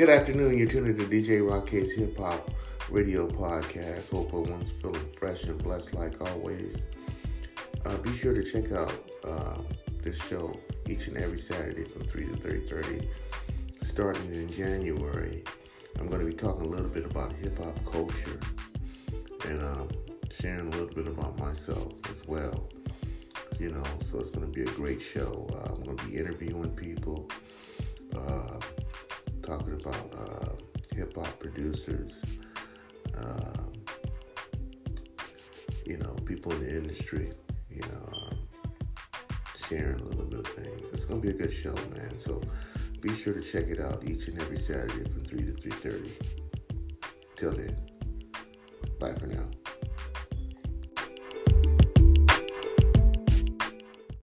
Good afternoon. You're tuning to DJ Rocket's Hip Hop Radio Podcast. Hope everyone's feeling fresh and blessed like always. Uh, be sure to check out uh, this show each and every Saturday from 3 to 3.30. Starting in January, I'm going to be talking a little bit about hip hop culture and um, sharing a little bit about myself as well. You know, so it's going to be a great show. Uh, I'm going to be interviewing people, talking about uh, hip hop producers, um, you know, people in the industry, you know, um, sharing a little bit of things. It's to be a good show, man. So be sure to check it out each and every Saturday from 3 to 3.30. Till then, bye for now.